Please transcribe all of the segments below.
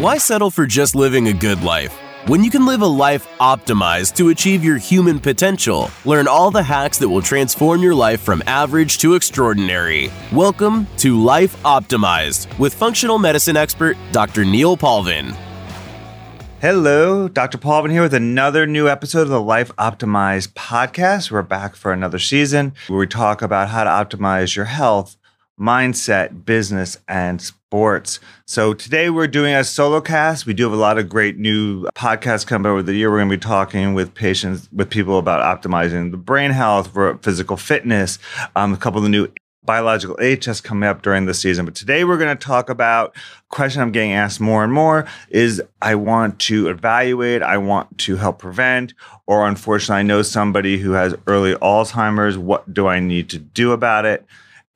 Why settle for just living a good life? When you can live a life optimized to achieve your human potential, learn all the hacks that will transform your life from average to extraordinary. Welcome to Life Optimized with functional medicine expert Dr. Neil Paulvin. Hello, Dr. Paulvin here with another new episode of the Life Optimized podcast. We're back for another season where we talk about how to optimize your health, mindset, business, and sports. So today we're doing a solo cast. We do have a lot of great new podcasts coming over the year. We're going to be talking with patients, with people about optimizing the brain health, physical fitness, um, a couple of the new biological tests coming up during the season. But today we're going to talk about a question I'm getting asked more and more is I want to evaluate, I want to help prevent, or unfortunately I know somebody who has early Alzheimer's. What do I need to do about it?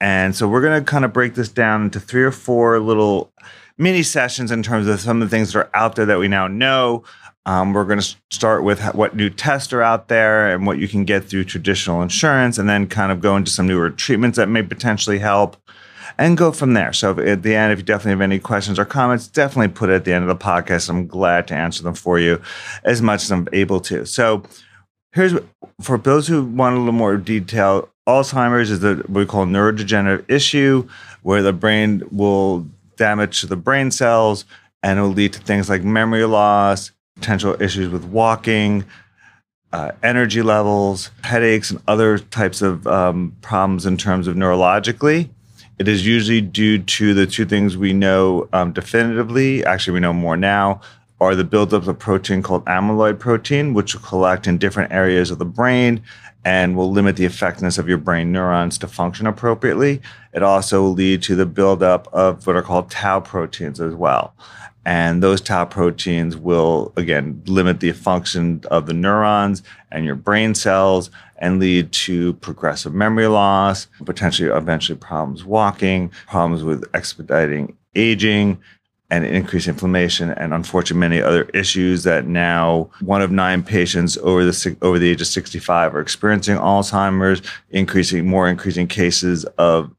And so we're going to kind of break this down into three or four little mini sessions in terms of some of the things that are out there that we now know. Um, we're going to start with what new tests are out there and what you can get through traditional insurance, and then kind of go into some newer treatments that may potentially help and go from there. So at the end, if you definitely have any questions or comments, definitely put it at the end of the podcast. I'm glad to answer them for you as much as I'm able to. So here's for those who want a little more detail. Alzheimer's is what we call neurodegenerative issue, where the brain will damage the brain cells and it will lead to things like memory loss, potential issues with walking, uh, energy levels, headaches, and other types of um, problems in terms of neurologically. It is usually due to the two things we know um, definitively. Actually, we know more now. Are the buildup of protein called amyloid protein, which will collect in different areas of the brain and will limit the effectiveness of your brain neurons to function appropriately. It also will lead to the buildup of what are called tau proteins as well. And those tau proteins will, again, limit the function of the neurons and your brain cells and lead to progressive memory loss, potentially eventually problems walking, problems with expediting aging, and increased inflammation, and unfortunately many other issues that now one of nine patients over the over the age of 65 are experiencing Alzheimer's, increasing more increasing cases of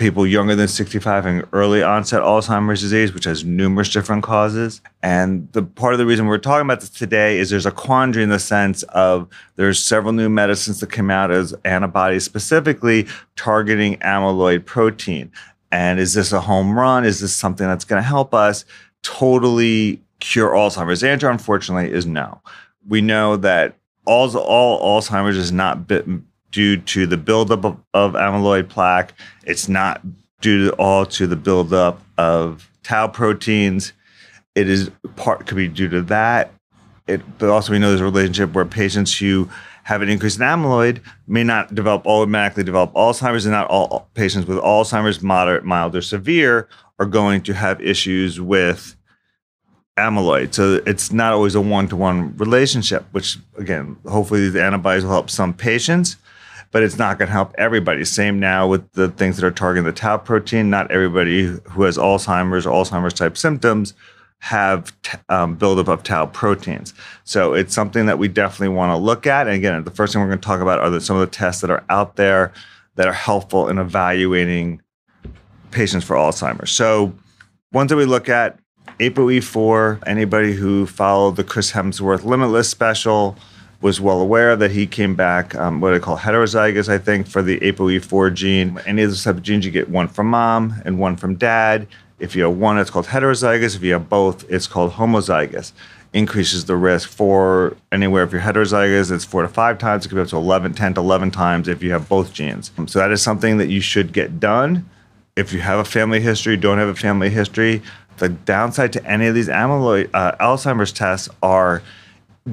people younger than 65 having early onset Alzheimer's disease, which has numerous different causes. And the part of the reason we're talking about this today is there's a quandary in the sense of there's several new medicines that came out as antibodies specifically targeting amyloid protein. And is this a home run? Is this something that's going to help us totally cure Alzheimer's? The answer, unfortunately, is no. We know that all, all Alzheimer's is not due to the buildup of, of amyloid plaque. It's not due to all to the buildup of tau proteins. It is part could be due to that. It, but also we know there's a relationship where patients who have an increase in amyloid may not develop automatically develop Alzheimer's, and not all patients with Alzheimer's, moderate, mild, or severe, are going to have issues with amyloid. So it's not always a one to one relationship, which again, hopefully these antibodies will help some patients, but it's not going to help everybody. Same now with the things that are targeting the tau protein. Not everybody who has Alzheimer's or Alzheimer's type symptoms have t- um, buildup of tau proteins. So it's something that we definitely want to look at. And again, the first thing we're going to talk about are the, some of the tests that are out there that are helpful in evaluating patients for Alzheimer's. So ones that we look at, ApoE4, anybody who followed the Chris Hemsworth Limitless special was well aware that he came back, um, what I call heterozygous, I think, for the ApoE4 gene. Any of those type of genes, you get one from mom and one from dad. If you have one, it's called heterozygous. If you have both, it's called homozygous. Increases the risk for anywhere. If you're heterozygous, it's four to five times. It could be up to 11, 10 to 11 times if you have both genes. So that is something that you should get done. If you have a family history, don't have a family history, the downside to any of these amyloid uh, Alzheimer's tests are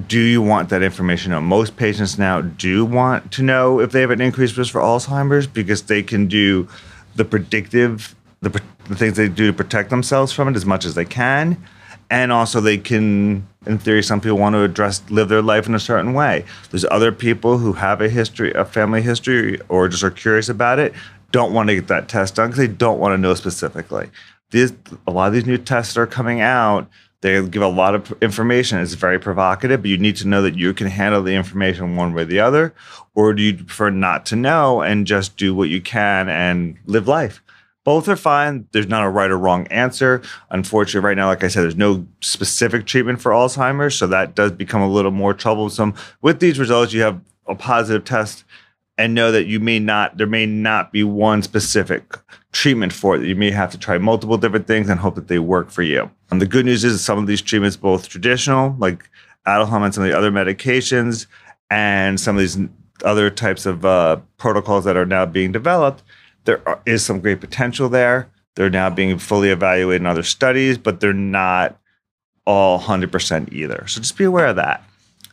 do you want that information out? Most patients now do want to know if they have an increased risk for Alzheimer's because they can do the predictive the, the things they do to protect themselves from it as much as they can. And also, they can, in theory, some people want to address, live their life in a certain way. There's other people who have a history, a family history, or just are curious about it, don't want to get that test done because they don't want to know specifically. These, a lot of these new tests are coming out, they give a lot of information. It's very provocative, but you need to know that you can handle the information one way or the other. Or do you prefer not to know and just do what you can and live life? Both are fine. There's not a right or wrong answer. Unfortunately, right now, like I said, there's no specific treatment for Alzheimer's. So that does become a little more troublesome. With these results, you have a positive test and know that you may not, there may not be one specific treatment for it. You may have to try multiple different things and hope that they work for you. And the good news is some of these treatments, both traditional, like Aduhelm and some of the other medications, and some of these other types of uh, protocols that are now being developed, there is some great potential there. They're now being fully evaluated in other studies, but they're not all 100% either. So just be aware of that.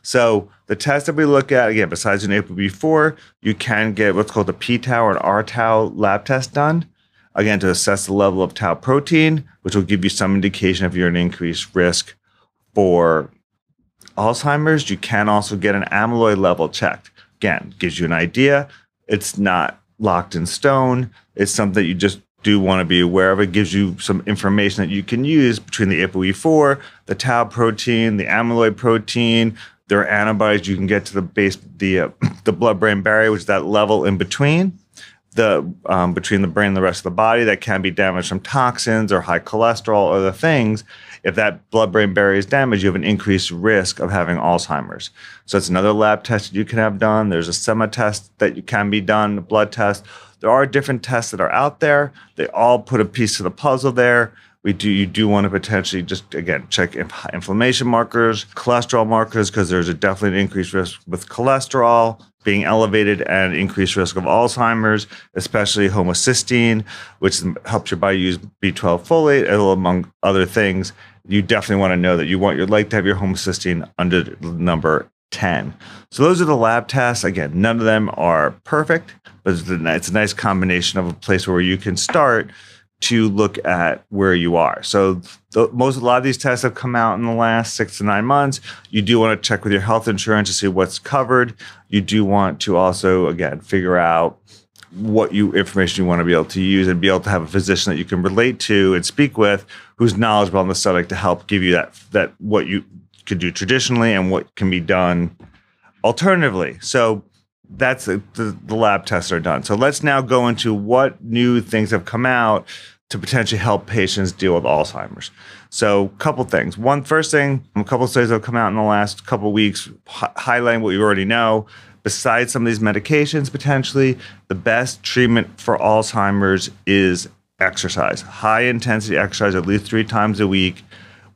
So the test that we look at, again, besides an ApoE4, you can get what's called a p-tau or an r-tau lab test done, again, to assess the level of tau protein, which will give you some indication if you're an increased risk for Alzheimer's. You can also get an amyloid level checked. Again, gives you an idea. It's not locked in stone. It's something that you just do want to be aware of. It gives you some information that you can use between the ApoE4, the tau protein, the amyloid protein. There are antibodies you can get to the base, the uh, the blood-brain barrier, which is that level in between the um, between the brain and the rest of the body that can be damaged from toxins or high cholesterol or other things. If that blood-brain barrier is damaged, you have an increased risk of having Alzheimer's. So it's another lab test that you can have done. There's a SEMA test that you can be done, a blood test. There are different tests that are out there. They all put a piece of the puzzle there. We do you do want to potentially just again check inflammation markers, cholesterol markers because there's a definitely an increased risk with cholesterol being elevated and increased risk of Alzheimer's, especially homocysteine, which helps your body use B12 folate, among other things. You definitely want to know that you want your like to have your homocysteine under number 10. So those are the lab tests. Again, none of them are perfect, but it's a nice combination of a place where you can start to look at where you are. So the, most a lot of these tests have come out in the last six to nine months. You do want to check with your health insurance to see what's covered. You do want to also again figure out what you information you want to be able to use and be able to have a physician that you can relate to and speak with who's knowledgeable on the subject to help give you that that what you could do traditionally and what can be done alternatively. So that's the, the, the lab tests are done. So let's now go into what new things have come out to potentially help patients deal with Alzheimer's. So, a couple things. One, first thing, a couple studies have come out in the last couple weeks highlighting what you already know. Besides some of these medications, potentially, the best treatment for Alzheimer's is exercise, high intensity exercise at least three times a week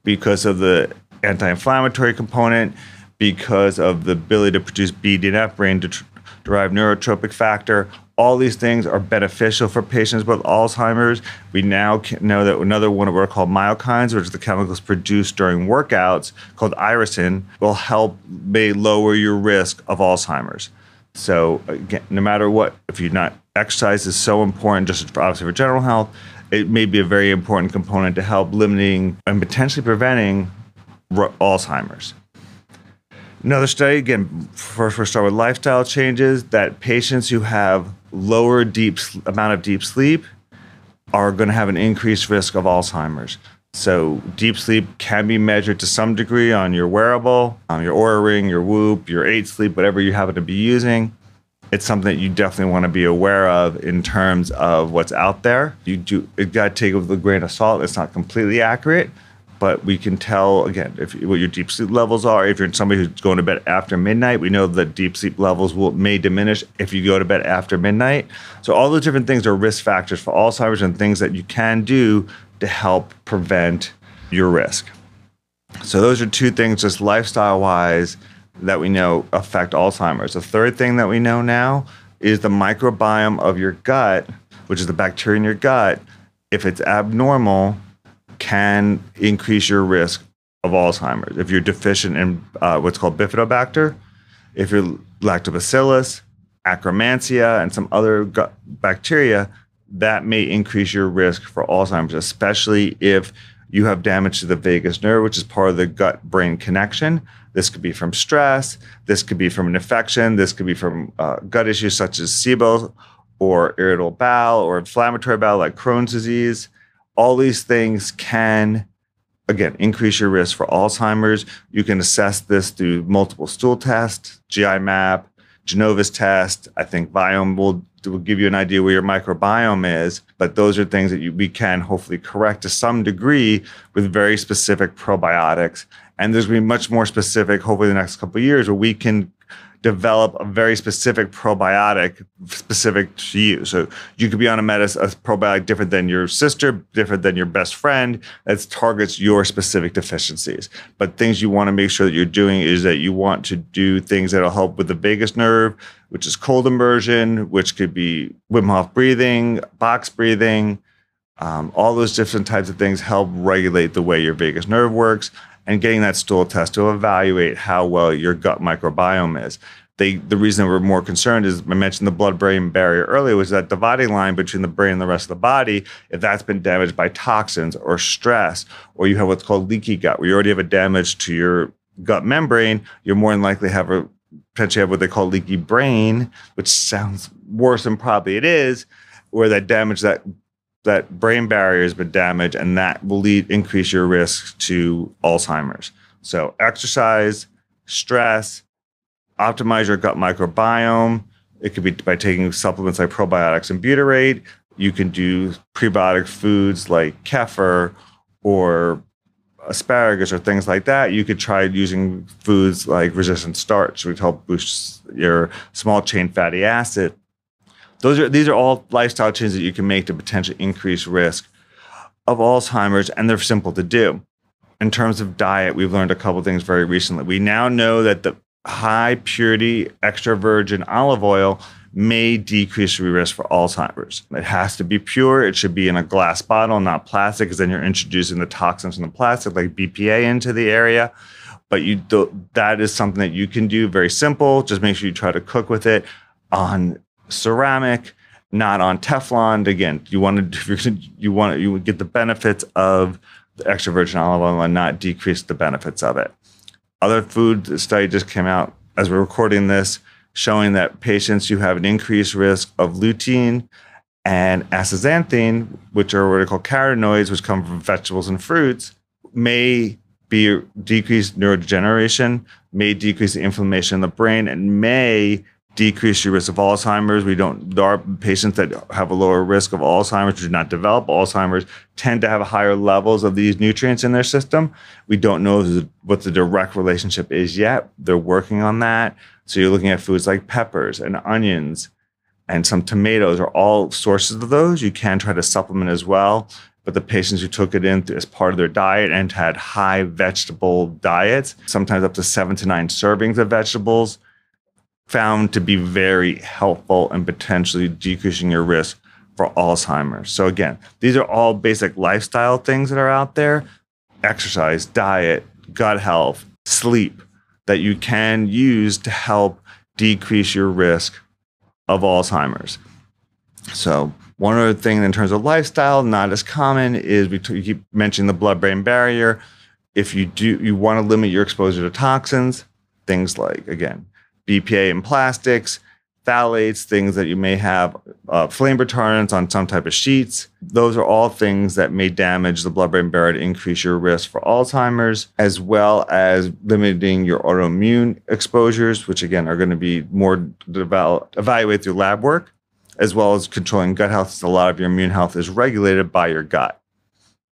because of the anti inflammatory component, because of the ability to produce BDNF, brain derived neurotrophic factor, all these things are beneficial for patients with Alzheimer's. We now know that another one of what are called myokines, which are the chemicals produced during workouts, called irisin, will help may lower your risk of Alzheimer's. So again, no matter what, if you're not exercise is so important, just obviously for general health, it may be a very important component to help limiting and potentially preventing Alzheimer's. Another study, again, first we start with lifestyle changes, that patients who have lower deep amount of deep sleep are going to have an increased risk of Alzheimer's. So deep sleep can be measured to some degree on your wearable, on your Oura ring, your Whoop, your eight sleep, whatever you happen to be using. It's something that you definitely want to be aware of in terms of what's out there. You do it got to take it with a grain of salt. It's not completely accurate, but we can tell again if what your deep sleep levels are. If you're somebody who's going to bed after midnight, we know that deep sleep levels will may diminish if you go to bed after midnight. So all those different things are risk factors for Alzheimer's and things that you can do to help prevent your risk. So those are two things, just lifestyle wise, that we know affect Alzheimer's. The third thing that we know now is the microbiome of your gut, which is the bacteria in your gut. If it's abnormal, can increase your risk of Alzheimer's. If you're deficient in uh, what's called bifidobacter, if you're lactobacillus, akkermansia, and some other gut bacteria, that may increase your risk for Alzheimer's, especially if you have damage to the vagus nerve, which is part of the gut brain connection. This could be from stress. This could be from an infection. This could be from uh, gut issues such as SIBO or irritable bowel or inflammatory bowel like Crohn's disease all these things can again increase your risk for alzheimer's you can assess this through multiple stool tests gi map Genova's test. I think Viome will will give you an idea where your microbiome is. But those are things that you, we can hopefully correct to some degree with very specific probiotics. And there's going to be much more specific, hopefully, the next couple years where we can develop a very specific probiotic specific to you. So you could be on a medicine, a probiotic different than your sister, different than your best friend that targets your specific deficiencies. But things you want to make sure that you're doing is that you want to do things that'll help with the vagus nerve, which is cold immersion, which could be Wim Hof breathing, box breathing. Um, all those different types of things help regulate the way your vagus nerve works and getting that stool test to evaluate how well your gut microbiome is. They, the reason we're more concerned is I mentioned the blood brain barrier earlier was that dividing line between the brain and the rest of the body. If that's been damaged by toxins or stress, or you have what's called leaky gut, where you already have a damage to your gut membrane, you're more than likely have a potentially have what they call leaky brain, which sounds worse than probably it is, where that damage that that brain barrier has been damaged, and that will lead increase your risk to Alzheimer's. So exercise, stress, optimize your gut microbiome. It could be by taking supplements like probiotics and butyrate. You can do prebiotic foods like kefir or asparagus or things like that. You could try using foods like resistant starch, which help boost your small chain fatty acid those are these are all lifestyle changes that you can make to potentially increase risk of Alzheimer's, and they're simple to do. In terms of diet, we've learned a couple things very recently. We now know that the high purity extra virgin olive oil may decrease your risk for Alzheimer's. It has to be pure. It should be in a glass bottle, not plastic, because then you're introducing the toxins from the plastic, like BPA, into the area. But you that is something that you can do very simple. Just make sure you try to cook with it on ceramic, not on Teflon. Again, you want to you want you would get the benefits of the extra virgin olive oil and not decrease the benefits of it. Other food study just came out as we're recording this, showing that patients who have an increased risk of lutein and astaxanthin, which are what are called carotenoids, which come from vegetables and fruits, may be decreased neurodegeneration, may decrease the inflammation in the brain, and may decrease your risk of Alzheimer's. We don't, there are patients that have a lower risk of Alzheimer's, who do not develop Alzheimer's, tend to have higher levels of these nutrients in their system. We don't know what the direct relationship is yet. They're working on that. So you're looking at foods like peppers and onions and some tomatoes are all sources of those. You can try to supplement as well. But the patients who took it in as part of their diet and had high vegetable diets, sometimes up to seven to nine servings of vegetables, found to be very helpful and potentially decreasing your risk for Alzheimer's. So, again, these are all basic lifestyle things that are out there exercise, diet, gut health, sleep that you can use to help decrease your risk of Alzheimer's. So, one other thing in terms of lifestyle, not as common, is we keep mentioning the blood brain barrier. If you do, you want to limit your exposure to toxins, things like, again, BPA in plastics, phthalates, things that you may have uh, flame retardants on some type of sheets. Those are all things that may damage the blood brain barrier increase your risk for Alzheimer's, as well as limiting your autoimmune exposures, which again are going to be more develop, evaluated through lab work, as well as controlling gut health. A lot of your immune health is regulated by your gut.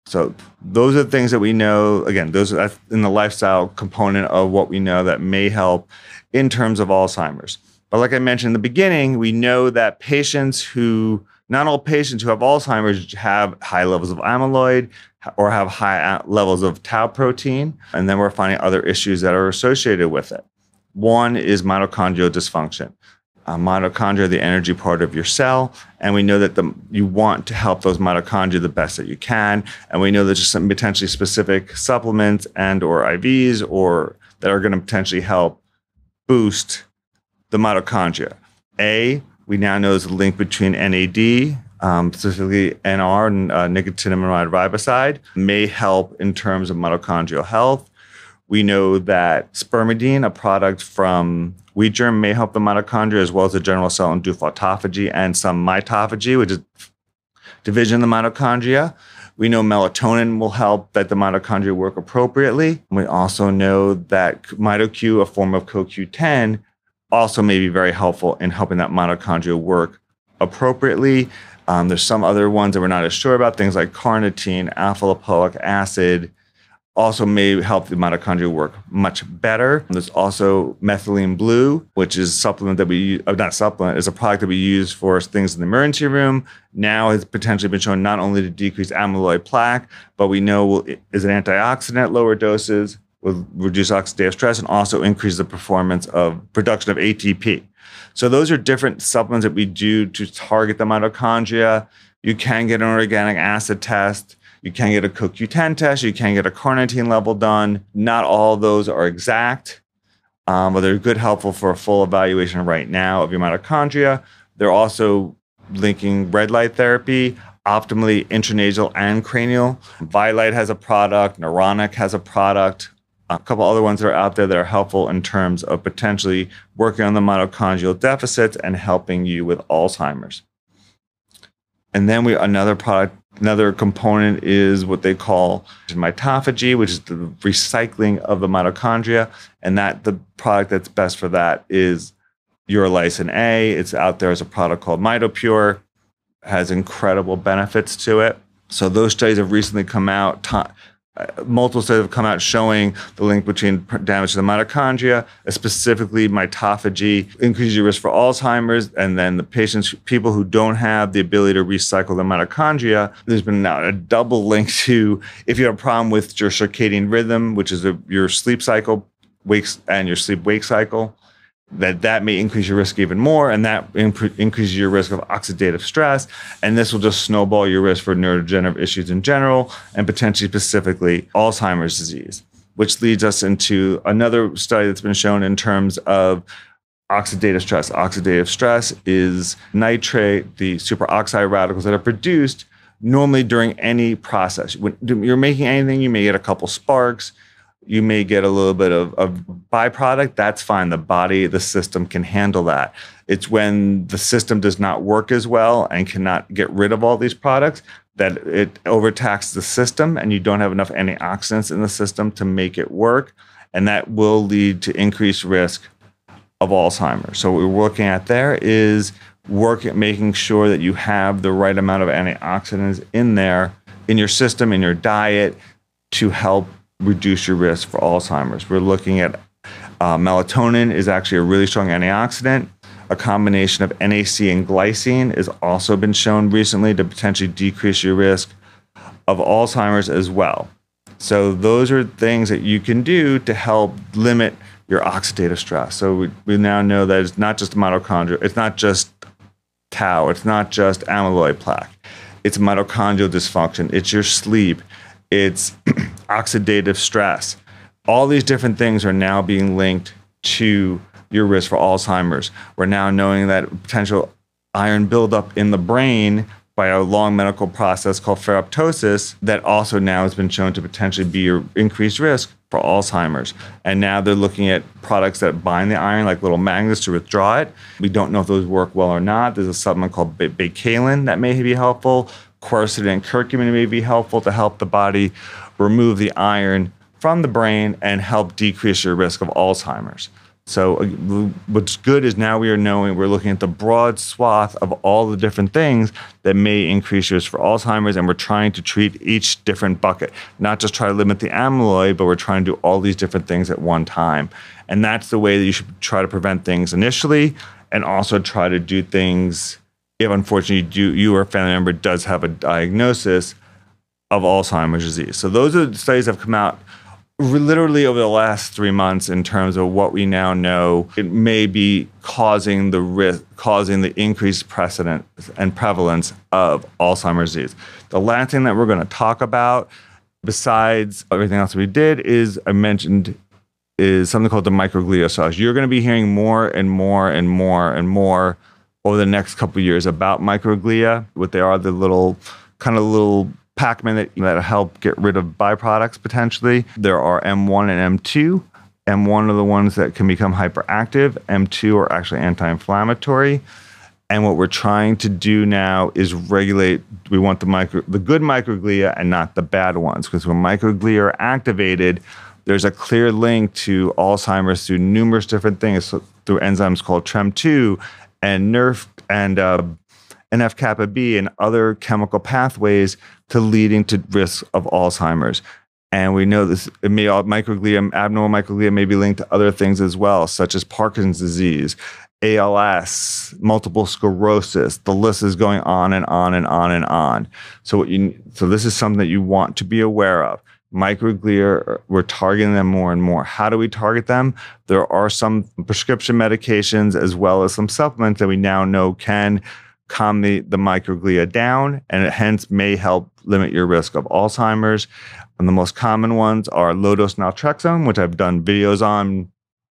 So those are the things that we know. Again, those are in the lifestyle component of what we know that may help in terms of Alzheimer's. But like I mentioned in the beginning, we know that patients who, not all patients who have Alzheimer's have high levels of amyloid or have high levels of tau protein. And then we're finding other issues that are associated with it. One is mitochondrial dysfunction. Uh, mitochondria, the energy part of your cell, and we know that the, you want to help those mitochondria the best that you can. And we know there's some potentially specific supplements and or IVs or that are going to potentially help boost the mitochondria. A, we now know there's a link between NAD, um, specifically NR, and uh, nicotinamide riboside, may help in terms of mitochondrial health. We know that spermidine, a product from wheat germ, may help the mitochondria as well as the general cell induced autophagy and some mitophagy, which is division of the mitochondria. We know melatonin will help that the mitochondria work appropriately. We also know that mitoQ, a form of CoQ10, also may be very helpful in helping that mitochondria work appropriately. Um, there's some other ones that we're not as sure about, things like carnitine, alpha lipoic acid, also may help the mitochondria work much better. There's also methylene blue, which is a supplement that we uh, not supplement, is a product that we use for things in the emergency room. Now has potentially been shown not only to decrease amyloid plaque, but we know is an antioxidant lower doses, will reduce oxidative stress, and also increase the performance of production of ATP. So those are different supplements that we do to target the mitochondria. You can get an organic acid test you can get a CoQ10 test. You can get a carnitine level done. Not all those are exact, um, but they're good, helpful for a full evaluation right now of your mitochondria. They're also linking red light therapy, optimally intranasal and cranial. Vielight has a product. Neuronic has a product. A couple other ones that are out there that are helpful in terms of potentially working on the mitochondrial deficits and helping you with Alzheimer's. And then we another product Another component is what they call mitophagy, which is the recycling of the mitochondria. And that the product that's best for that is urolithin A. It's out there as a product called MitoPure, has incredible benefits to it. So those studies have recently come out multiple studies have come out showing the link between damage to the mitochondria, uh, specifically mitophagy, increases your risk for Alzheimer's, and then the patients, people who don't have the ability to recycle the mitochondria. There's been now a double link to if you have a problem with your circadian rhythm, which is a, your sleep cycle, wakes and your sleep wake cycle, that that may increase your risk even more and that imp- increases your risk of oxidative stress and this will just snowball your risk for neurodegenerative issues in general and potentially specifically alzheimer's disease which leads us into another study that's been shown in terms of oxidative stress. Oxidative stress is nitrate the superoxide radicals that are produced normally during any process. When you're making anything you may get a couple sparks you may get a little bit of, of byproduct that's fine. The body the system can handle that. It's when the system does not work as well and cannot get rid of all these products that it overtaxes the system and you don't have enough antioxidants in the system to make it work. And that will lead to increased risk of alzheimer's. So what we're looking at there is work at making sure that you have the right amount of antioxidants in there in your system in your diet to help reduce your risk for Alzheimer's. We're looking at uh, melatonin is actually a really strong antioxidant. A combination of NAC and glycine has also been shown recently to potentially decrease your risk of Alzheimer's as well. So those are things that you can do to help limit your oxidative stress. So we, we now know that it's not just mitochondria, it's not just tau, it's not just amyloid plaque. It's mitochondrial dysfunction, it's your sleep, it's oxidative stress. All these different things are now being linked to your risk for Alzheimer's. We're now knowing that potential iron buildup in the brain by a long medical process called ferroptosis that also now has been shown to potentially be an increased risk for Alzheimer's. And now they're looking at products that bind the iron, like little magnets, to withdraw it. We don't know if those work well or not. There's a supplement called baicalin that may be helpful. Quercetin and curcumin may be helpful to help the body remove the iron from the brain and help decrease your risk of Alzheimer's. So, uh, what's good is now we are knowing we're looking at the broad swath of all the different things that may increase your risk for Alzheimer's, and we're trying to treat each different bucket, not just try to limit the amyloid, but we're trying to do all these different things at one time. And that's the way that you should try to prevent things initially, and also try to do things if unfortunately you, you or a family member does have a diagnosis of Alzheimer's disease. So those are the studies that have come out literally over the last three months in terms of what we now know. It may be causing the risk causing the increased precedent and prevalence of alzheimer's disease. The last thing that we're going to talk about besides everything else we did is i mentioned is something called the microglia cells. You're going to be hearing more and more and more and more over the next couple years about microglia what they are the little kind of little Pac-Man that, that help get rid of byproducts potentially. There are M1 and M2. M1 are the ones that can become hyperactive. M2 are actually anti-inflammatory. And what we're trying to do now is regulate. We want the micro, the good microglia and not the bad ones, because when microglia are activated, there's a clear link to Alzheimer's through numerous different things. So through enzymes called TREM2 and NERF and uh, NF kappa B and other chemical pathways to leading to risk of Alzheimer's. And we know this it may microglia, abnormal microglia may be linked to other things as well, such as Parkinson's disease, ALS, multiple sclerosis. The list is going on and on and on and on. So what you so this is something that you want to be aware of. Microglia, we're targeting them more and more. How do we target them? There are some prescription medications as well as some supplements that we now know can calm the, the microglia down and it hence may help limit your risk of Alzheimer's. And the most common ones are low dose naltrexone, which I've done videos on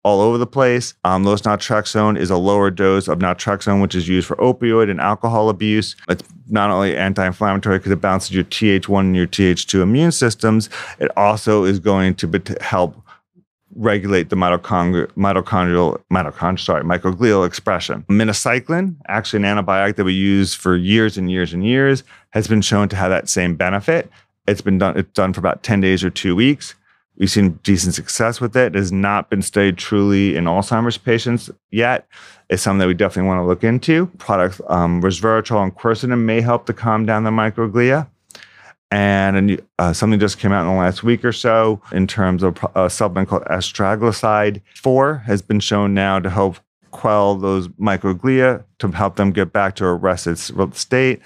all over the place. Um, dose naltrexone is a lower dose of naltrexone, which is used for opioid and alcohol abuse. It's not only anti-inflammatory because it balances your Th1 and your Th2 immune systems. It also is going to help regulate the mitochondrial, mitochondrial, mitochondrial, sorry, microglial expression. Minocycline, actually an antibiotic that we use for years and years and years, has been shown to have that same benefit. It's been done, it's done for about 10 days or two weeks. We've seen decent success with it. It has not been studied truly in Alzheimer's patients yet. It's something that we definitely want to look into. Products, um, resveratrol and quercetin may help to calm down the microglia and uh, something just came out in the last week or so in terms of a supplement called astragaloside 4 has been shown now to help quell those microglia to help them get back to a rested state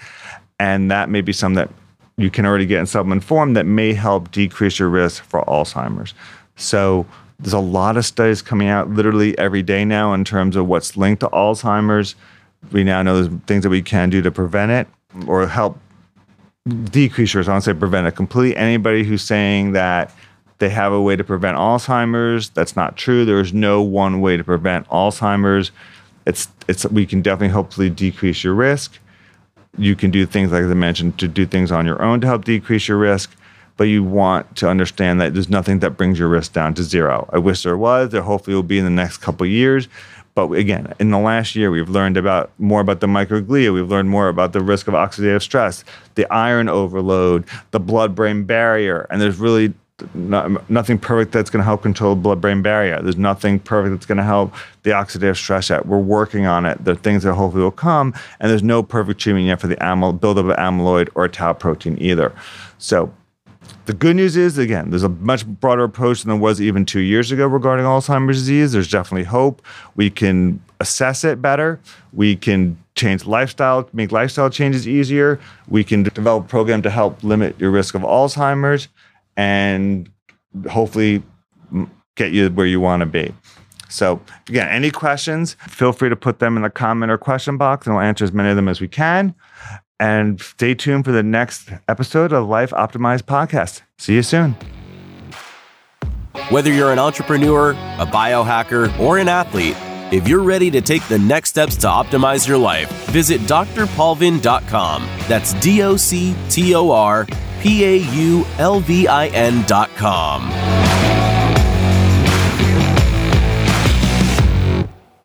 and that may be something that you can already get in supplement form that may help decrease your risk for alzheimer's so there's a lot of studies coming out literally every day now in terms of what's linked to alzheimer's we now know there's things that we can do to prevent it or help decrease your risk. I don't say prevent it completely. Anybody who's saying that they have a way to prevent Alzheimer's, that's not true. There is no one way to prevent Alzheimer's. It's it's we can definitely hopefully decrease your risk. You can do things like I mentioned to do things on your own to help decrease your risk, but you want to understand that there's nothing that brings your risk down to zero. I wish there was. There hopefully will be in the next couple years, but again, in the last year, we've learned about more about the microglia. We've learned more about the risk of oxidative stress, the iron overload, the blood-brain barrier, and there's really not, nothing perfect that's going to help control the blood-brain barrier. There's nothing perfect that's going to help the oxidative stress yet. We're working on it. There are things that hopefully will come, and there's no perfect treatment yet for the amyl- buildup of amyloid or tau protein either. So the good news is, again, there's a much broader approach than there was even two years ago regarding Alzheimer's disease. There's definitely hope. We can assess it better. We can change lifestyle, make lifestyle changes easier. We can develop a program to help limit your risk of Alzheimer's and hopefully get you where you want to be. So, again, any questions, feel free to put them in the comment or question box, and we'll answer as many of them as we can. And stay tuned for the next episode of Life Optimized Podcast. See you soon. Whether you're an entrepreneur, a biohacker, or an athlete, if you're ready to take the next steps to optimize your life, visit drpaulvin.com. That's D O C T O R P A U L V I N.com.